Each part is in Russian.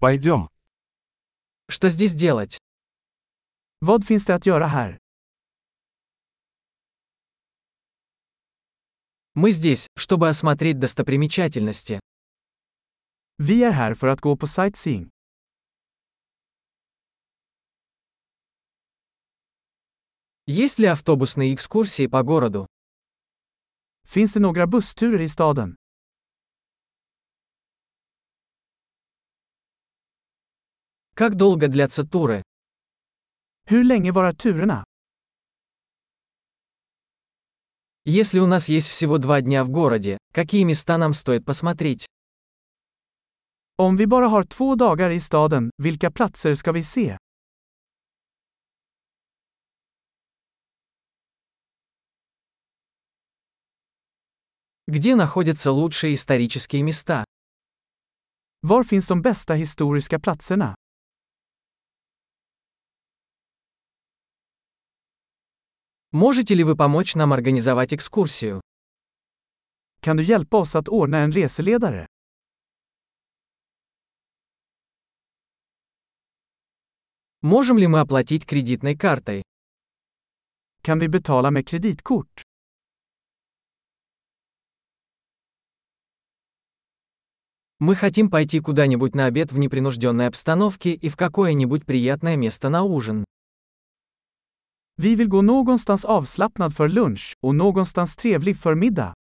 Пойдем. Что здесь делать? Vad finns det att göra här? Мы здесь, чтобы осмотреть достопримечательности. Vi är här för att gå på sightseeing. Есть ли автобусные экскурсии по городу? Finns det några bussturer i staden? Как долго длятся туры? Hur länge varar turerna? Если у нас есть всего два дня в городе, какие места нам стоит посмотреть? Om vi bara har två dagar i staden, vilka platser ska vi se? Где находятся лучшие исторические места? Var finns de bästa historiska platserna? Можете ли вы помочь нам организовать экскурсию? Kan du hjälpa oss att ordna en reseledare? Можем ли мы оплатить кредитной картой? Kan vi betala med kreditkort? Мы хотим пойти куда-нибудь на обед в непринужденной обстановке и в какое-нибудь приятное место на ужин. Vi vill gå någonstans avslappnad för lunch och någonstans trevlig för middag.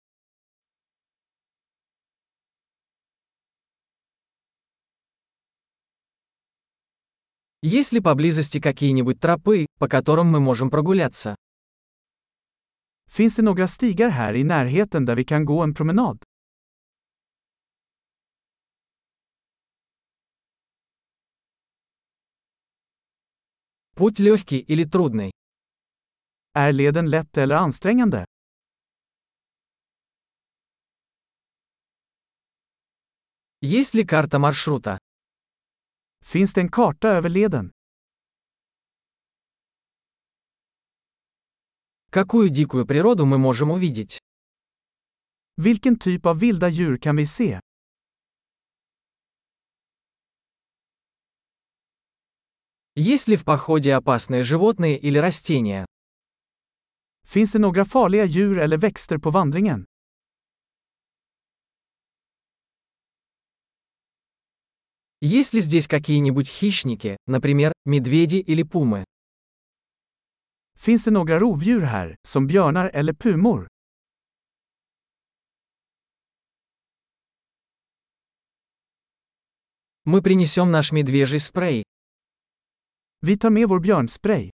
Есть ли поблизости какие-нибудь тропы, по которым мы можем прогуляться? Finns det några stigar här i närheten där vi kan gå en promenad? Путь легкий или трудный? Är leden lätt eller ansträngande? Есть ли карта маршрута? Finns det en karta över leden? Какую дикую природу мы можем увидеть? Vilken typ av vilda djur kan vi se? Есть ли в походе опасные животные или растения? Finns det några farliga djur eller växter på vandringen? Есть ли здесь какие-нибудь хищники, например, медведи или пумы? Finns det några rovdjur här, som björnar eller pumor? Мы принесем наш медвежий спрей. Vi tar med vår björnspray.